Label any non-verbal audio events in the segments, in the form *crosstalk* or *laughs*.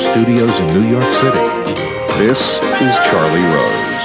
studios in New York City. This is Charlie Rose.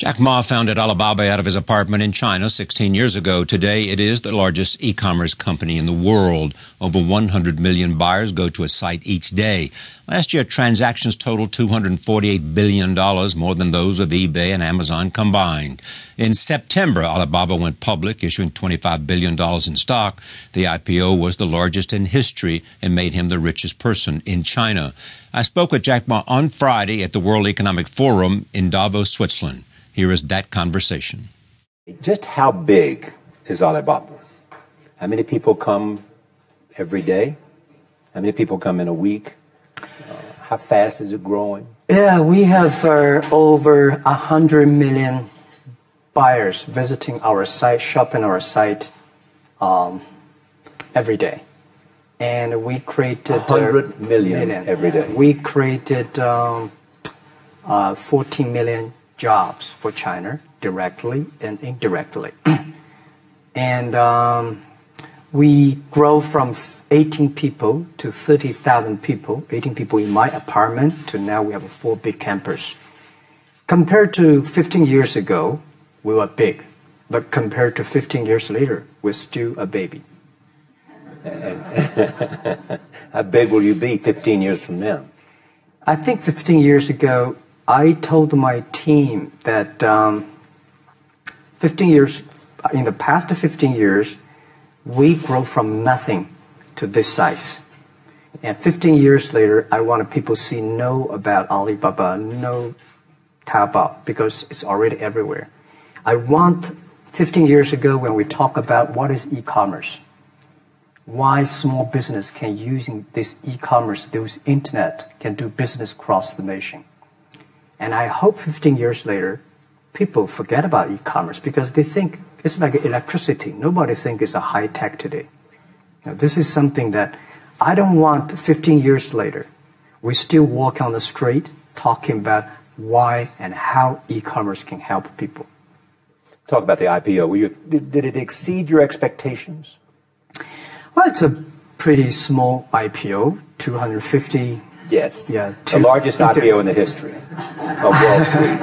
Jack Ma founded Alibaba out of his apartment in China 16 years ago. Today, it is the largest e-commerce company in the world. Over 100 million buyers go to its site each day. Last year, transactions totaled $248 billion, more than those of eBay and Amazon combined. In September, Alibaba went public, issuing $25 billion in stock. The IPO was the largest in history and made him the richest person in China. I spoke with Jack Ma on Friday at the World Economic Forum in Davos, Switzerland. Here is that conversation. Just how big is Alibaba? How many people come every day? How many people come in a week? Uh, how fast is it growing? Yeah, we have uh, over 100 million buyers visiting our site, shopping our site um, every day. And we created 100 uh, million, million every day. We created um, uh, 14 million jobs for China directly and indirectly. *clears throat* and um, we grow from 18 people to 30,000 people, 18 people in my apartment, to now we have four big campus. Compared to 15 years ago, we were big. But compared to 15 years later, we're still a baby. *laughs* How big will you be 15 years from now? I think 15 years ago, I told my team that um, 15 years, in the past 15 years, we grow from nothing to this size. And 15 years later, I want people to see know about Alibaba, know Taobao, because it's already everywhere. I want 15 years ago when we talk about what is e-commerce, why small business can using this e-commerce, this internet, can do business across the nation. And I hope 15 years later, people forget about e-commerce because they think it's like electricity. Nobody thinks it's a high tech today. Now, this is something that I don't want 15 years later. We still walk on the street talking about why and how e-commerce can help people. Talk about the IPO. You, did, did it exceed your expectations? Well, it's a pretty small IPO, 250 Yes. Yeah. The largest IPO in the history of Wall *laughs* Street.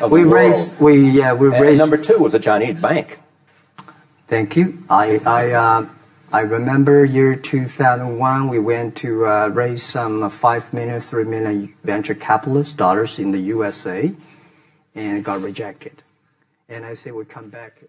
Of we raised. We yeah. We and raised. Number two was a Chinese bank. Thank you. I I uh, I remember year 2001. We went to uh, raise some five million, three million venture capitalist dollars in the USA, and got rejected. And I said we come back